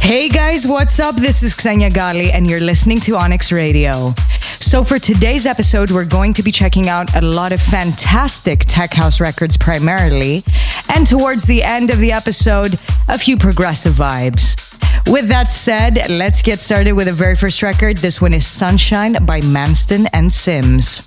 Hey guys, what's up? This is Xenia Ghali, and you're listening to Onyx Radio. So, for today's episode, we're going to be checking out a lot of fantastic tech house records primarily, and towards the end of the episode, a few progressive vibes. With that said, let's get started with the very first record. This one is Sunshine by Manston and Sims.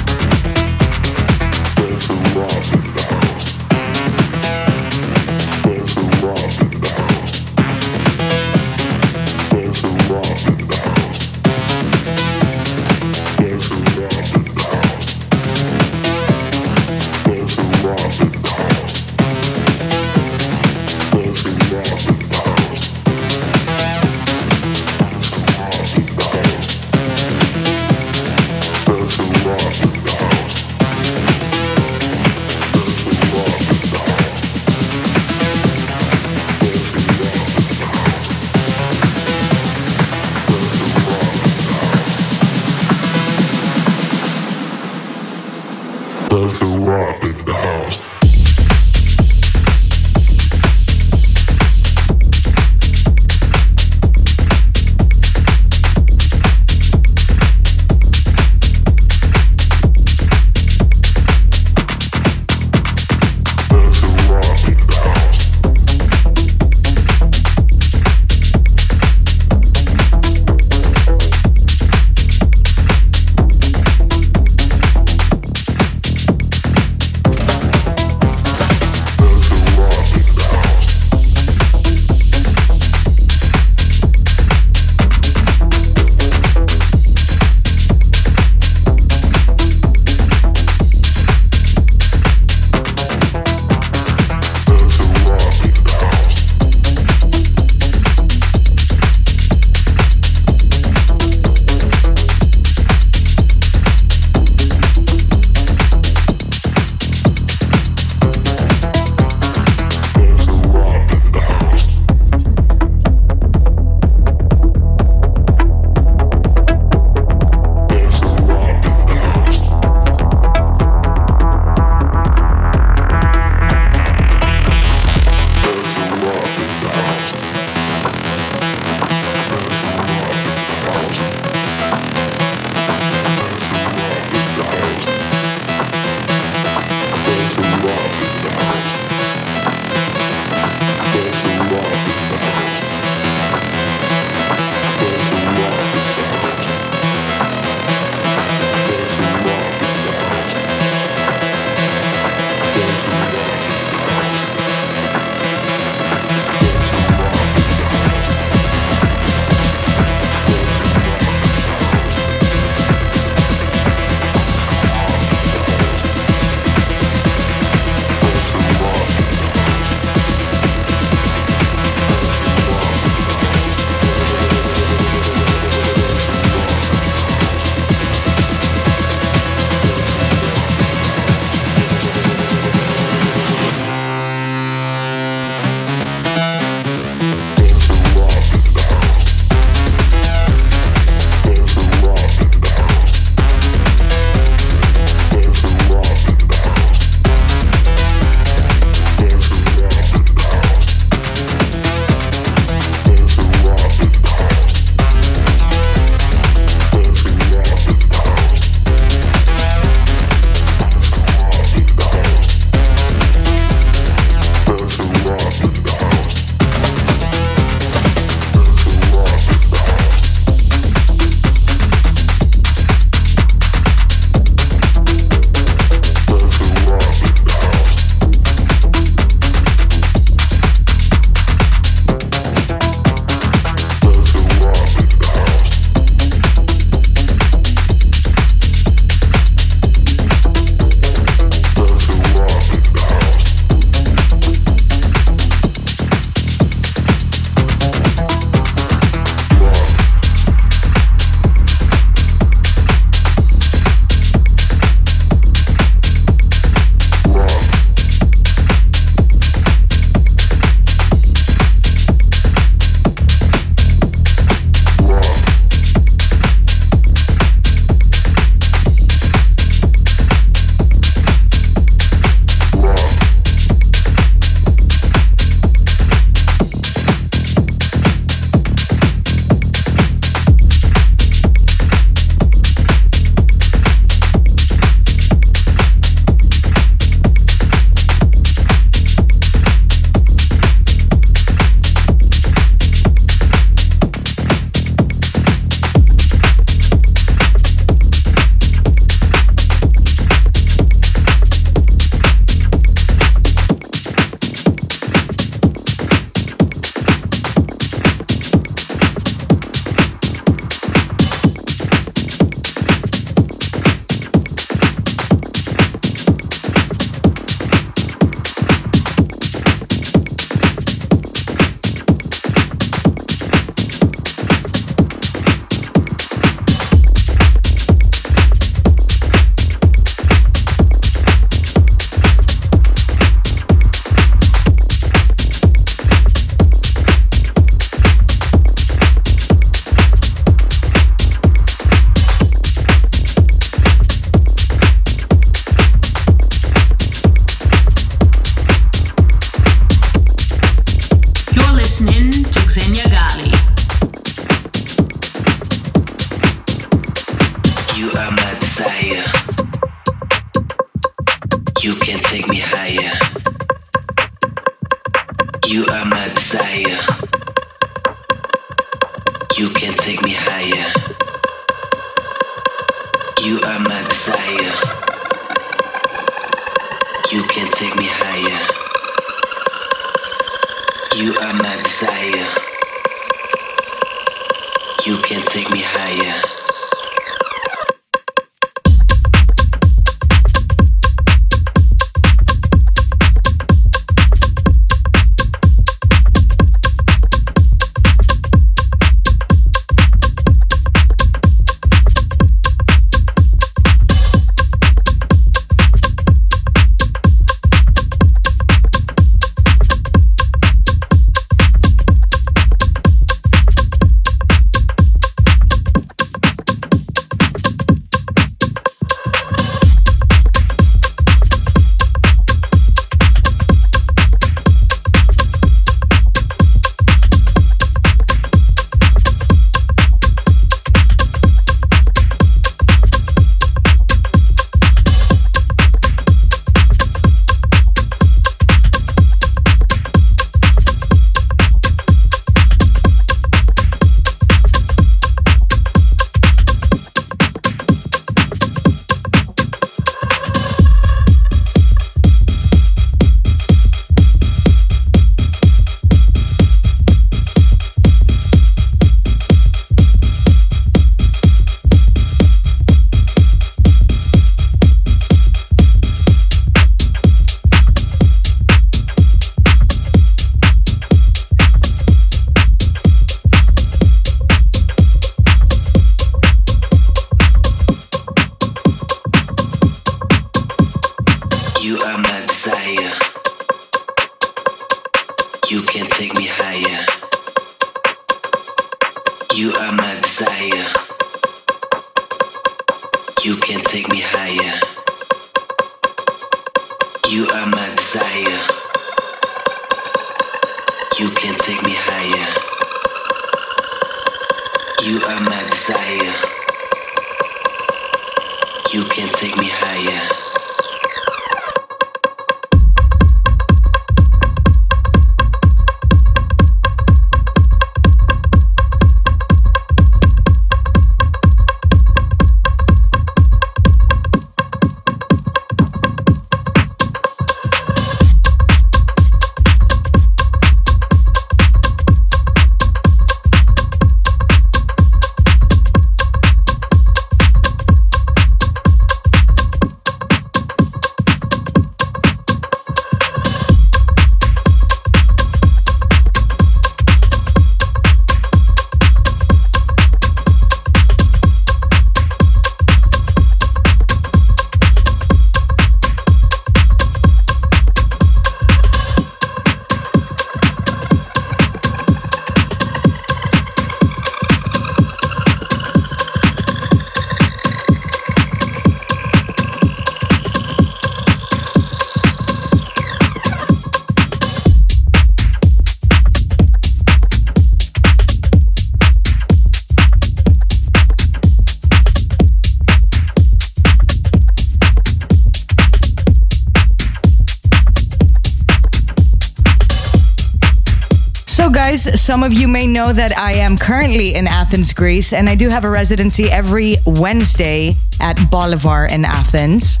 Some of you may know that I am currently in Athens, Greece, and I do have a residency every Wednesday at Bolivar in Athens.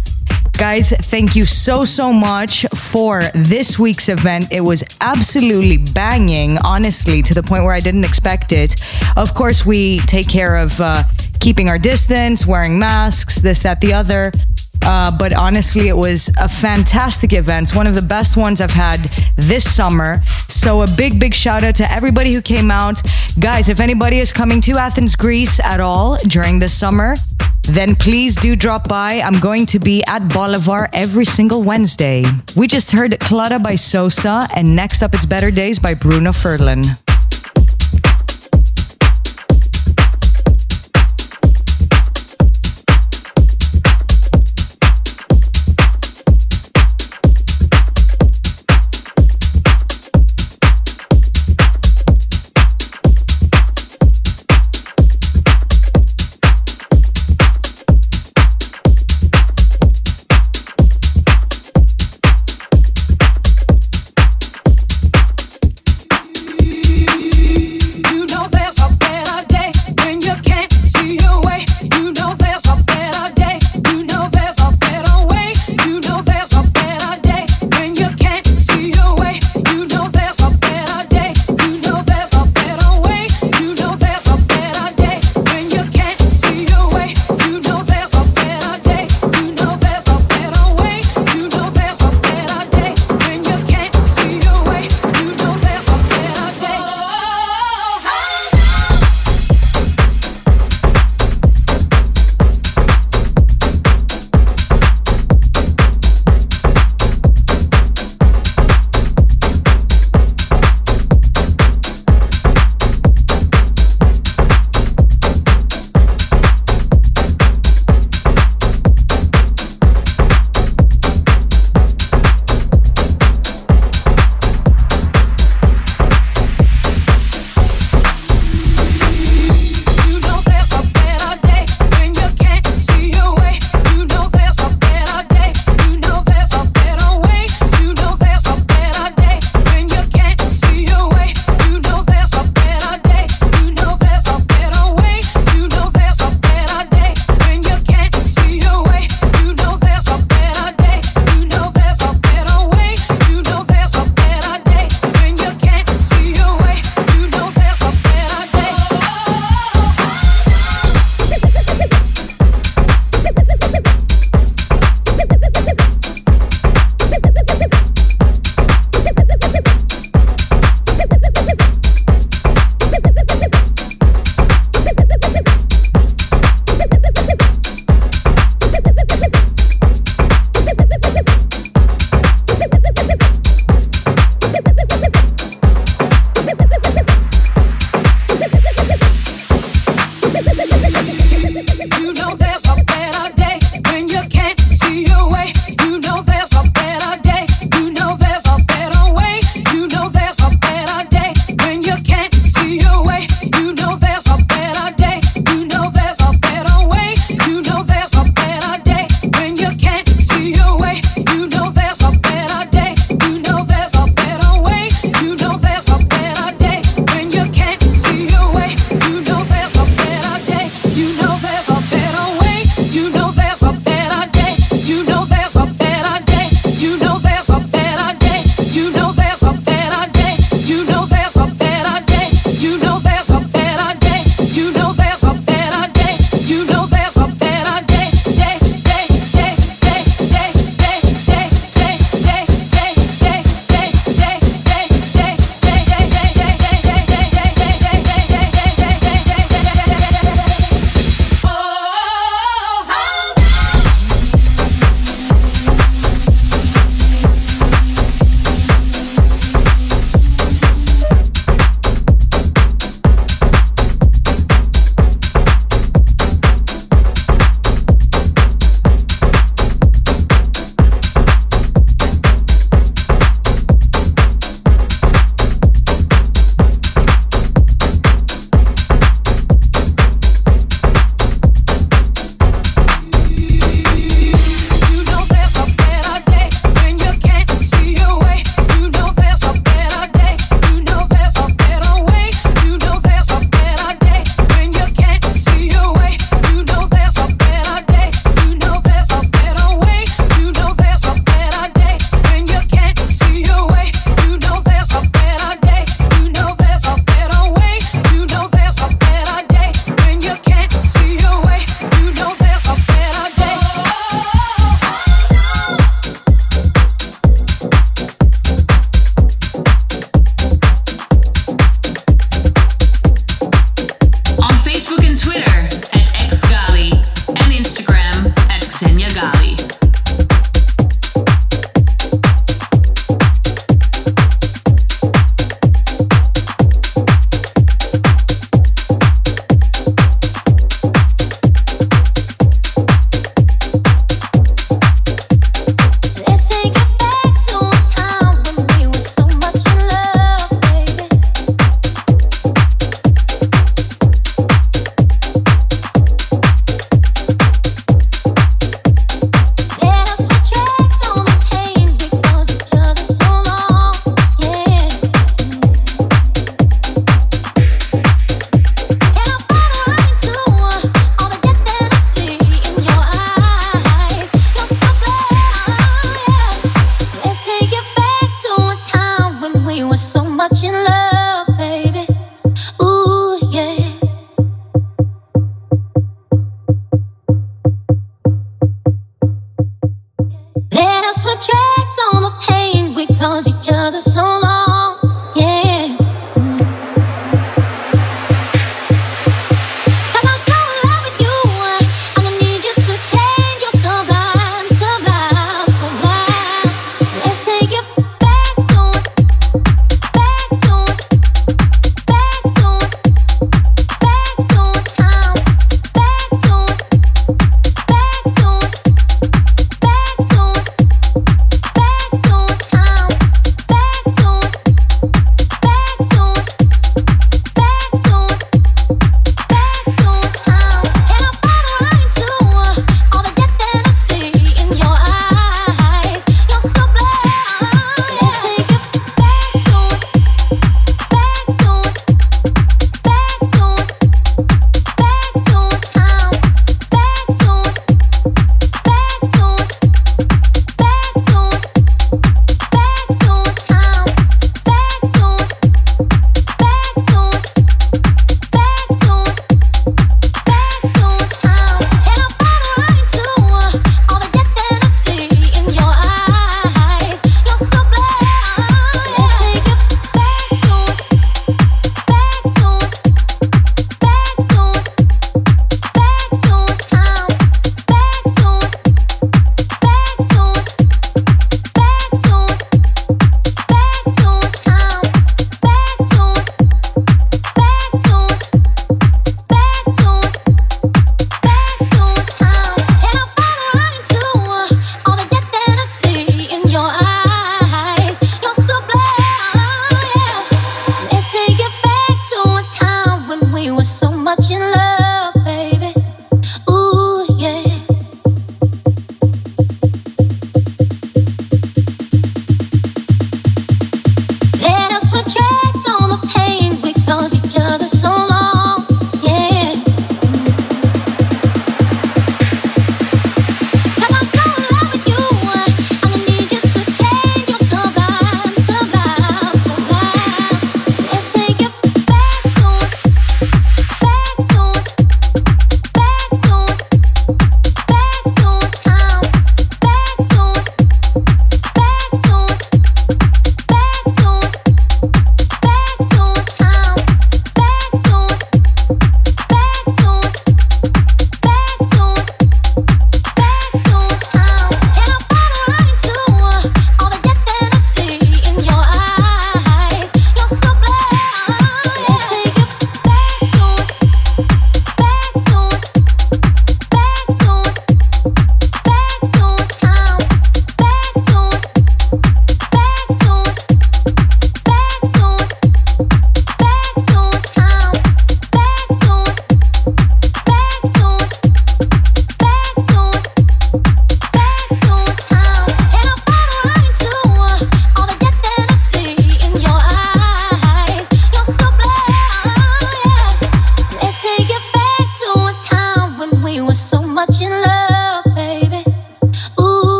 Guys, thank you so, so much for this week's event. It was absolutely banging, honestly, to the point where I didn't expect it. Of course, we take care of uh, keeping our distance, wearing masks, this, that, the other. Uh, but honestly, it was a fantastic event. One of the best ones I've had this summer. So a big, big shout out to everybody who came out. Guys, if anybody is coming to Athens, Greece at all during this summer, then please do drop by. I'm going to be at Bolivar every single Wednesday. We just heard Clara by Sosa, and next up it's Better Days by Bruno Furlan.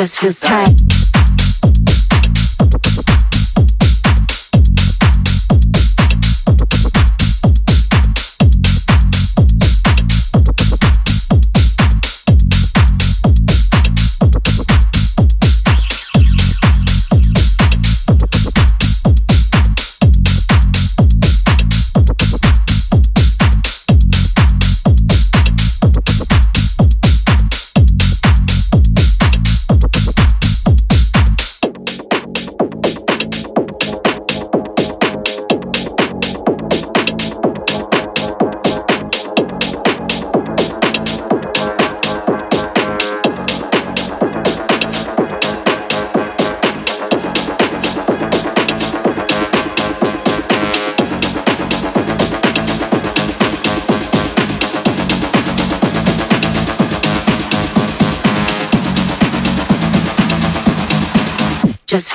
Just feels tight.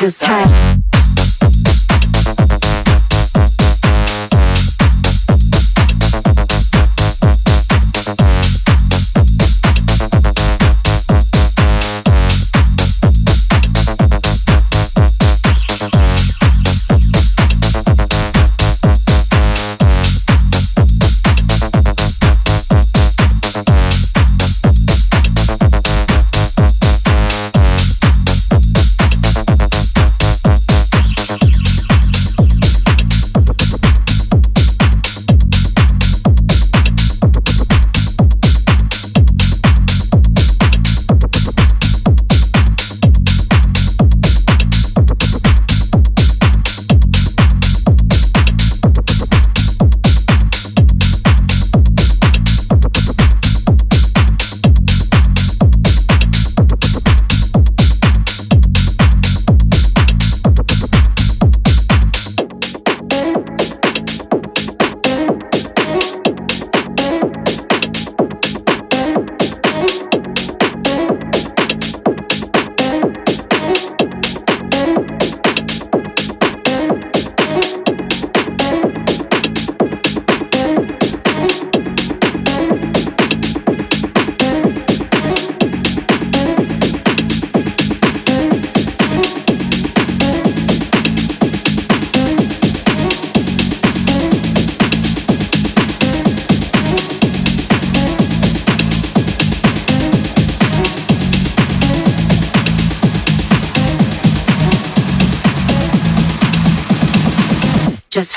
Just feels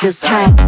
just feels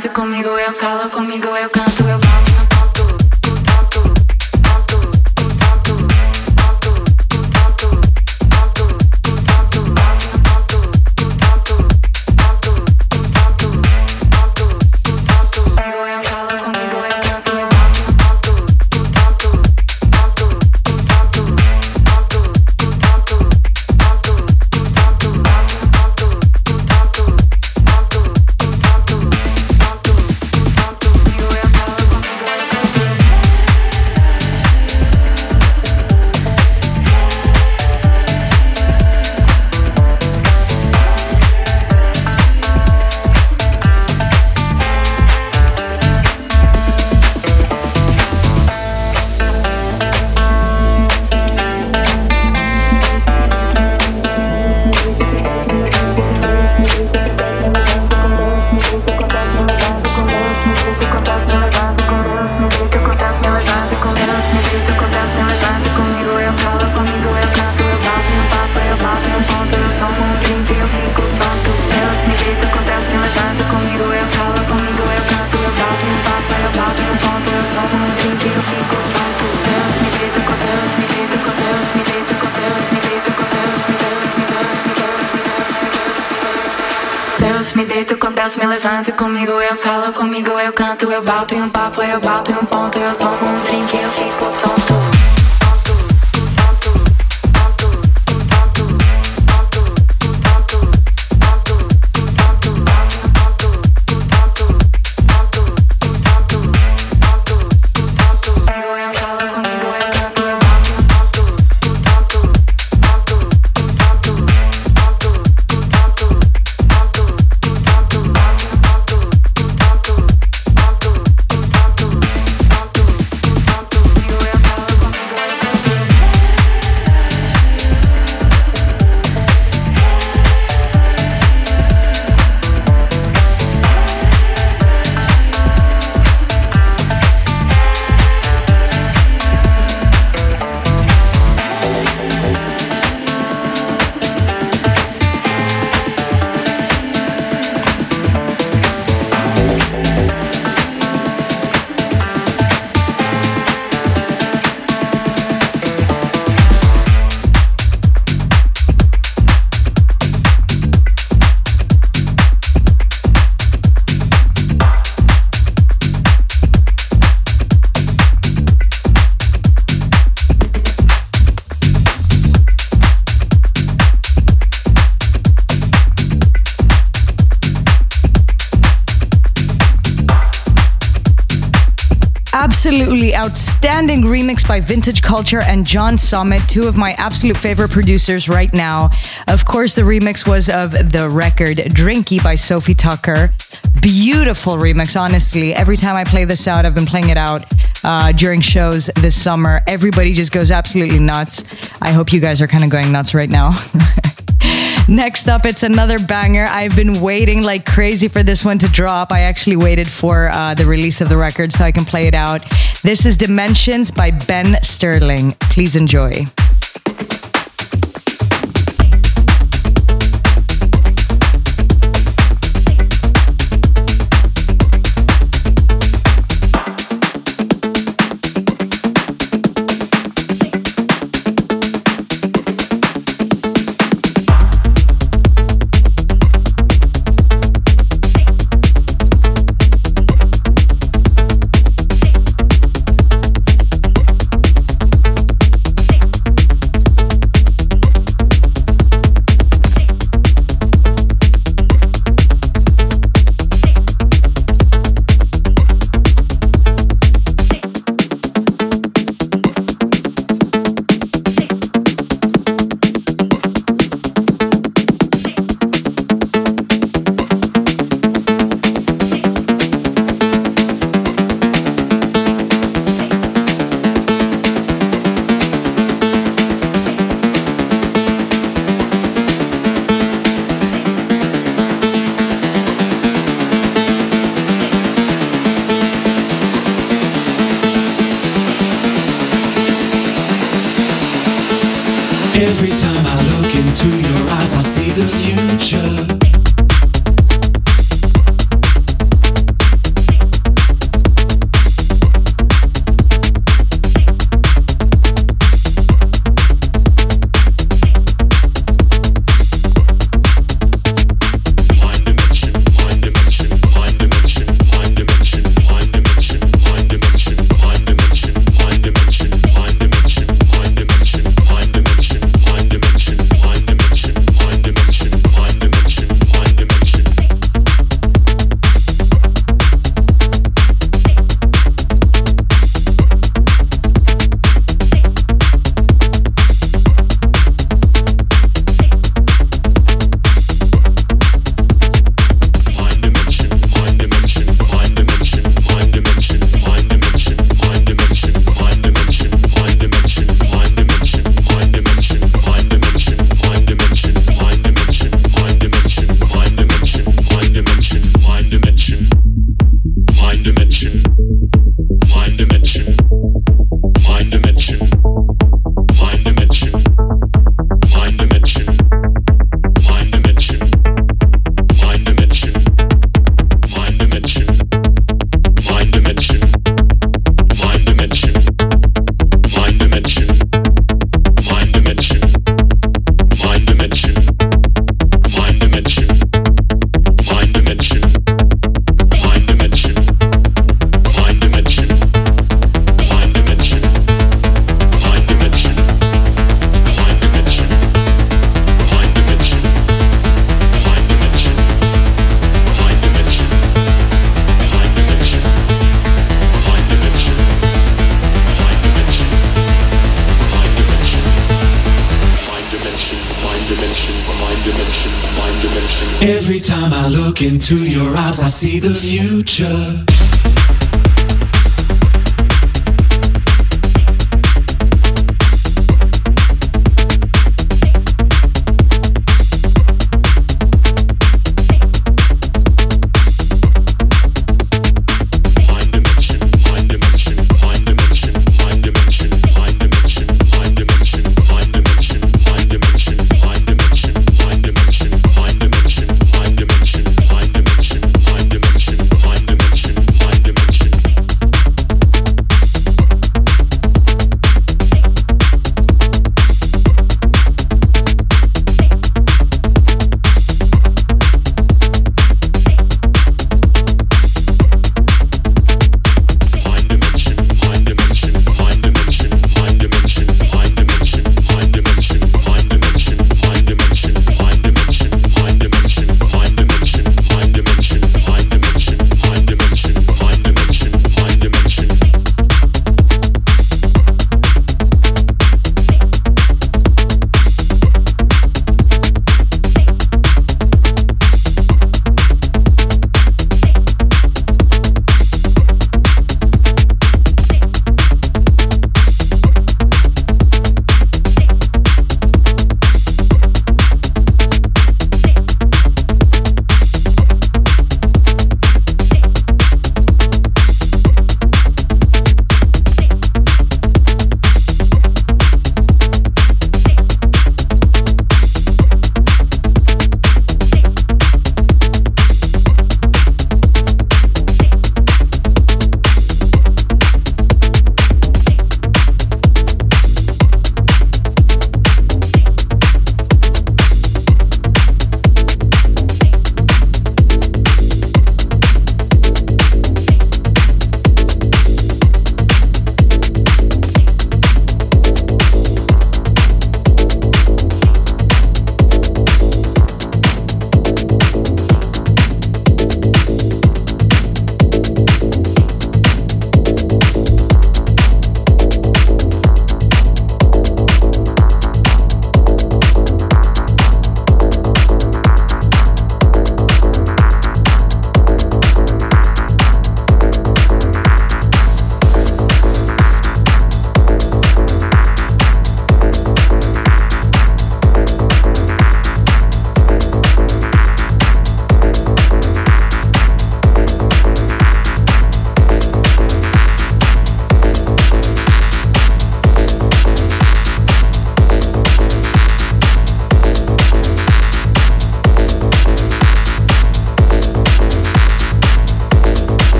Suave comigo, eu calo comigo. Me levanta comigo, eu calo comigo, eu canto, eu bato em um papo, eu bato em um ponto, eu tomo um drink, eu fico tonto. Absolutely outstanding remix by Vintage Culture and John Summit, two of my absolute favorite producers right now. Of course, the remix was of the record Drinkee by Sofi Tukker. Beautiful remix, honestly. Every time I play this out, I've been playing it out uh, during shows this summer. Everybody just goes absolutely nuts. I hope you guys are kind of going nuts right now. Next up, it's another banger. I've been waiting like crazy for this one to drop. I actually waited for uh, the release of the record so I can play it out. This is Dimensions by Ben Sterling. Please enjoy.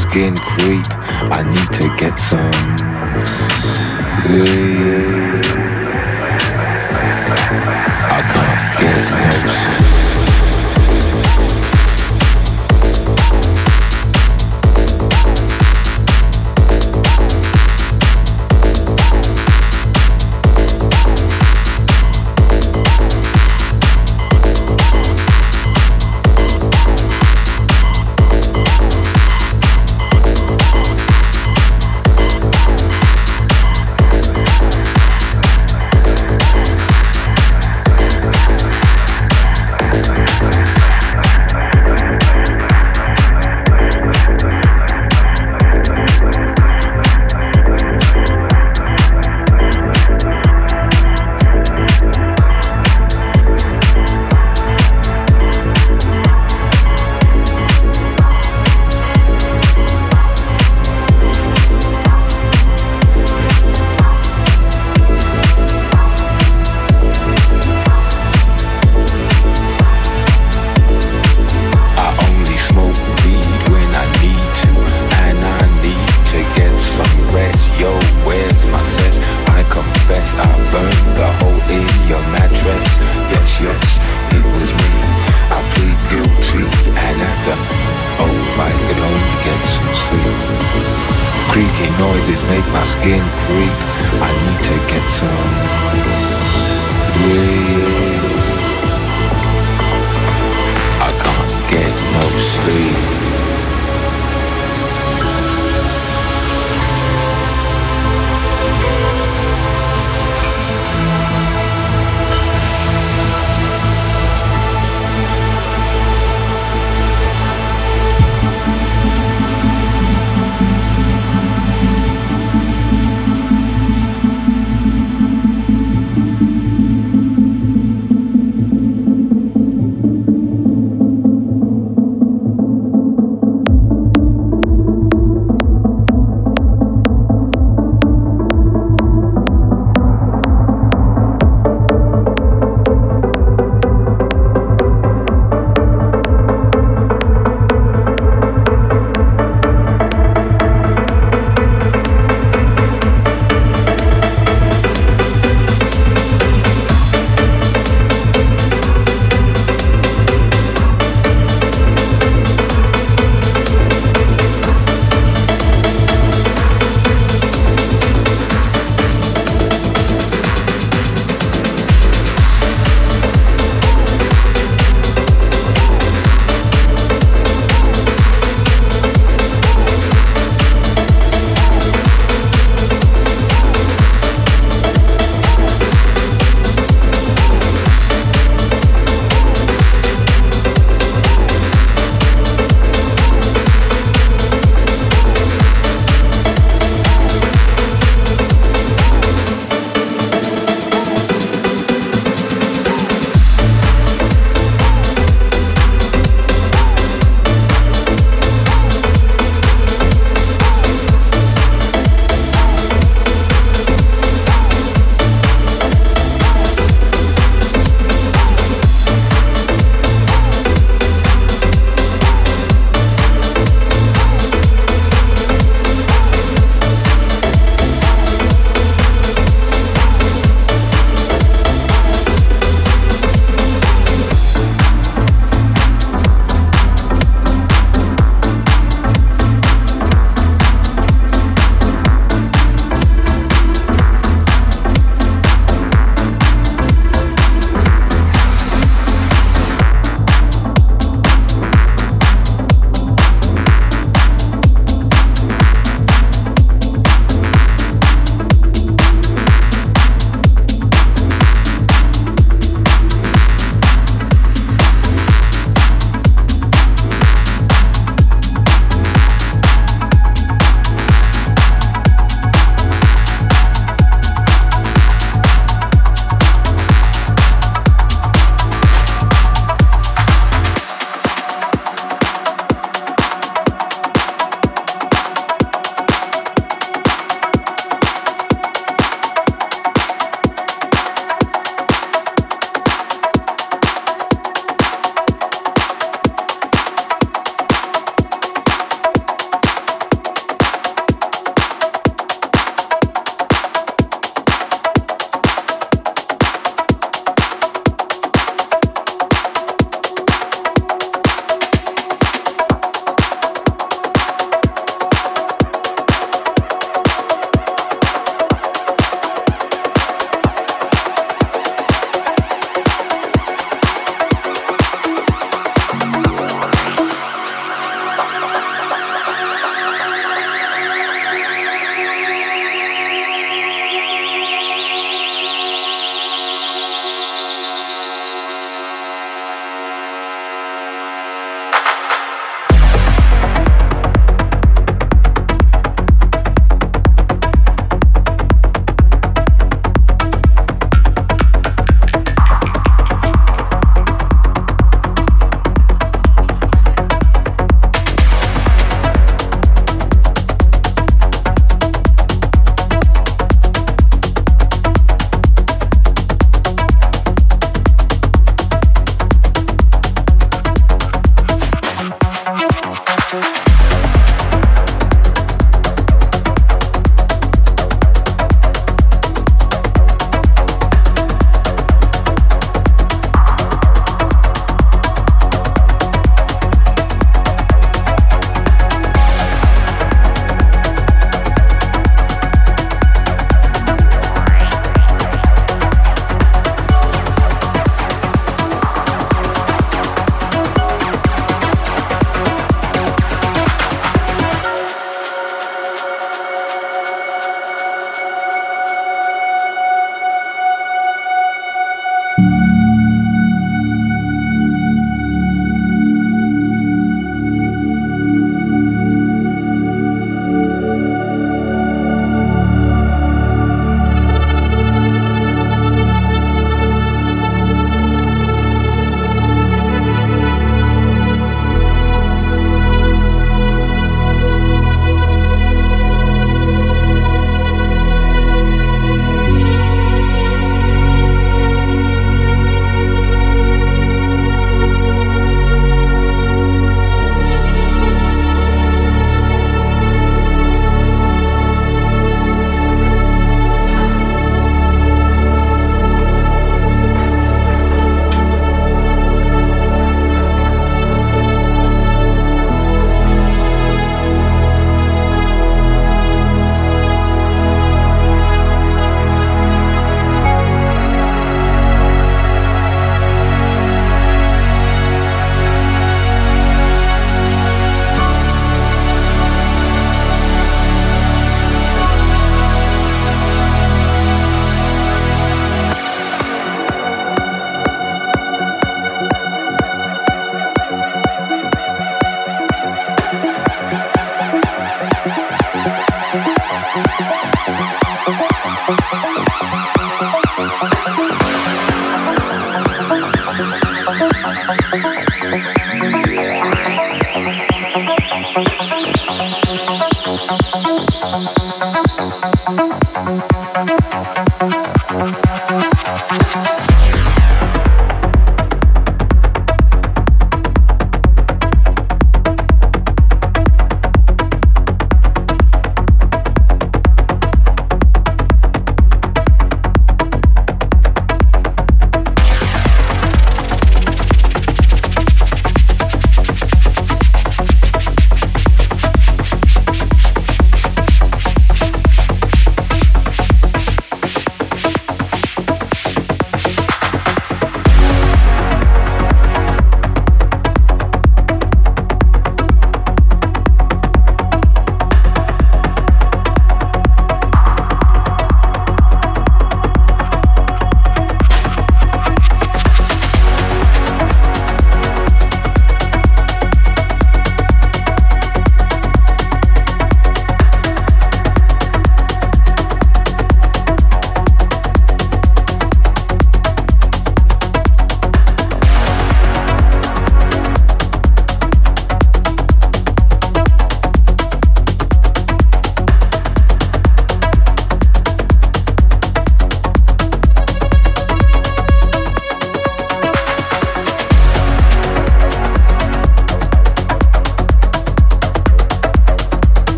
skin creep. I need to get some. I can't get no sleep.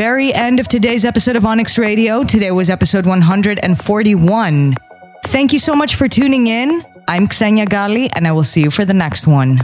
Very end of today's episode of Onyx Radio. Today was episode 141. Thank you so much for tuning in. I'm Xenia Ghali, and I will see you for the next one.